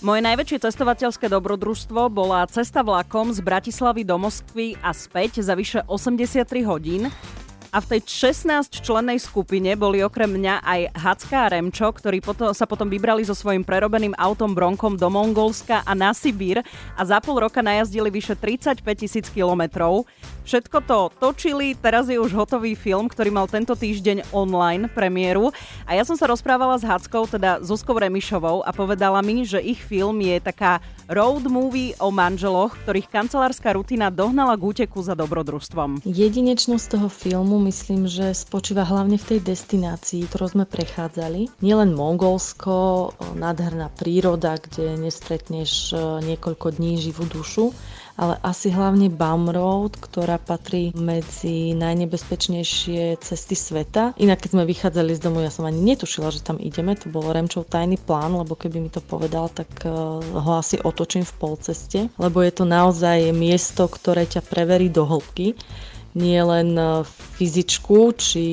Moje najväčšie cestovateľské dobrodružstvo bola cesta vlakom z Bratislavy do Moskvy a späť za vyše 83 hodín. A v tej 16-člennej skupine boli okrem mňa aj Hacka a Remčo, ktorí potom, sa potom vybrali so svojím prerobeným autom Bronkom do Mongolska a na Sibír a za pol roka najazdili vyše 35 tisíc kilometrov. Všetko to točili, teraz je už hotový film, ktorý mal tento týždeň online premiéru. A ja som sa rozprávala s Hackou, teda Zuzkou Remišovou a povedala mi, že ich film je taká road movie o manželoch, ktorých kancelárska rutina dohnala k úteku za dobrodružstvom. Jedinečnosť toho filmu myslím, že spočíva hlavne v tej destinácii, ktorú sme prechádzali. Nielen Mongolsko, nádherná príroda, kde nestretneš niekoľko dní živú dušu, ale asi hlavne Bum Road, ktorá patrí medzi najnebezpečnejšie cesty sveta. Inak keď sme vychádzali z domu, ja som ani netušila, že tam ideme, to bol Remčov tajný plán, lebo keby mi to povedal, tak eh, ho asi otočím v polceste, lebo je to naozaj miesto, ktoré ťa preverí do hĺbky nie len e, fyzičku či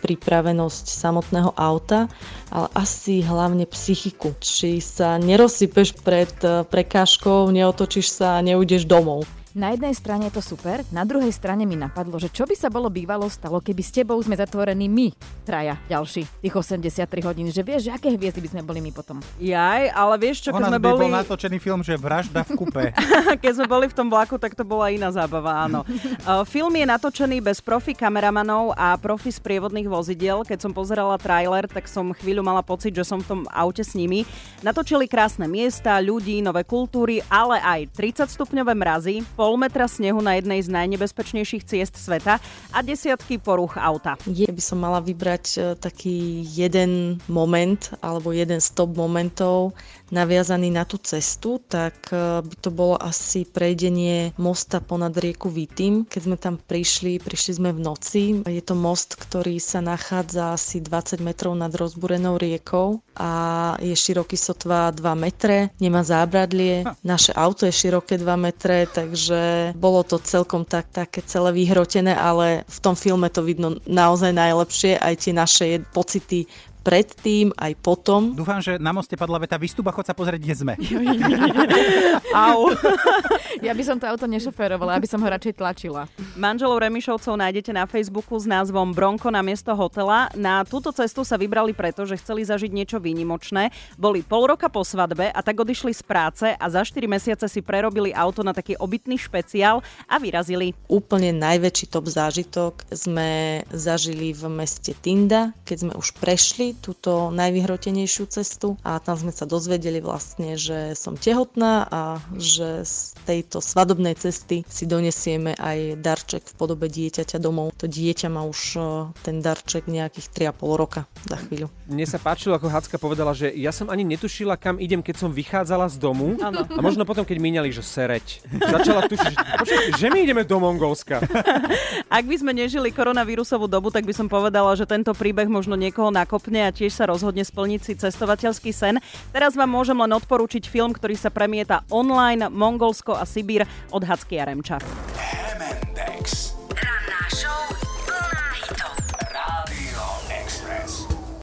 pripravenosť samotného auta, ale asi hlavne psychiku. Či sa nerozsypeš pred e, prekážkou, neotočíš sa a neudeš domov. Na jednej strane je to super, na druhej strane mi napadlo, že čo by sa bolo bývalo stalo, keby s tebou sme zatvorení my, traja, ďalší, tých 83 hodín, že vieš, že aké hviezdy by sme boli my potom. Jaj, ale vieš čo, keď sme by boli... bol natočený film, že vražda v kupe. keď sme boli v tom vlaku, tak to bola iná zábava, áno. uh, film je natočený bez profi kameramanov a profi sprievodných vozidiel. Keď som pozerala trailer, tak som chvíľu mala pocit, že som v tom aute s nimi. Natočili krásne miesta, ľudí, nové kultúry, ale aj 30 stupňové mrazy, pol metra snehu na jednej z najnebezpečnejších ciest sveta a desiatky poruch auta. Je by som mala vybrať e, taký jeden moment alebo jeden stop momentov naviazaný na tú cestu, tak e, by to bolo asi prejdenie mosta ponad rieku Vitým. Keď sme tam prišli, prišli sme v noci. Je to most, ktorý sa nachádza asi 20 metrov nad rozbúrenou riekou a je široký sotva 2 metre, nemá zábradlie, naše auto je široké 2 metre, takže že bolo to celkom tak, také celé vyhrotené, ale v tom filme to vidno naozaj najlepšie, aj tie naše pocity predtým aj potom. Dúfam, že na moste padla veta, vystúba, chod sa pozrieť, kde sme. Au. ja by som to auto nešoférovala, aby som ho radšej tlačila. Manželov Remišovcov nájdete na Facebooku s názvom Bronko na miesto hotela. Na túto cestu sa vybrali preto, že chceli zažiť niečo výnimočné. Boli pol roka po svadbe a tak odišli z práce a za 4 mesiace si prerobili auto na taký obytný špeciál a vyrazili. Úplne najväčší top zážitok sme zažili v meste Tinda, keď sme už prešli túto najvyhrotenejšiu cestu a tam sme sa dozvedeli vlastne, že som tehotná a že z tejto svadobnej cesty si donesieme aj darček v podobe dieťaťa domov. To dieťa má už e, ten darček nejakých 3,5 roka za chvíľu. Mne sa páčilo, ako Hacka povedala, že ja som ani netušila, kam idem, keď som vychádzala z domu. Ano. A možno potom, keď míňali, že sereť. Začala tušiť, že, že my ideme do Mongolska. Ak by sme nežili koronavírusovú dobu, tak by som povedala, že tento príbeh možno niekoho nakopne a tiež sa rozhodne splniť si cestovateľský sen. Teraz vám môžem len odporúčiť film, ktorý sa premieta online Mongolsko a Sibír od Hacky a Remča.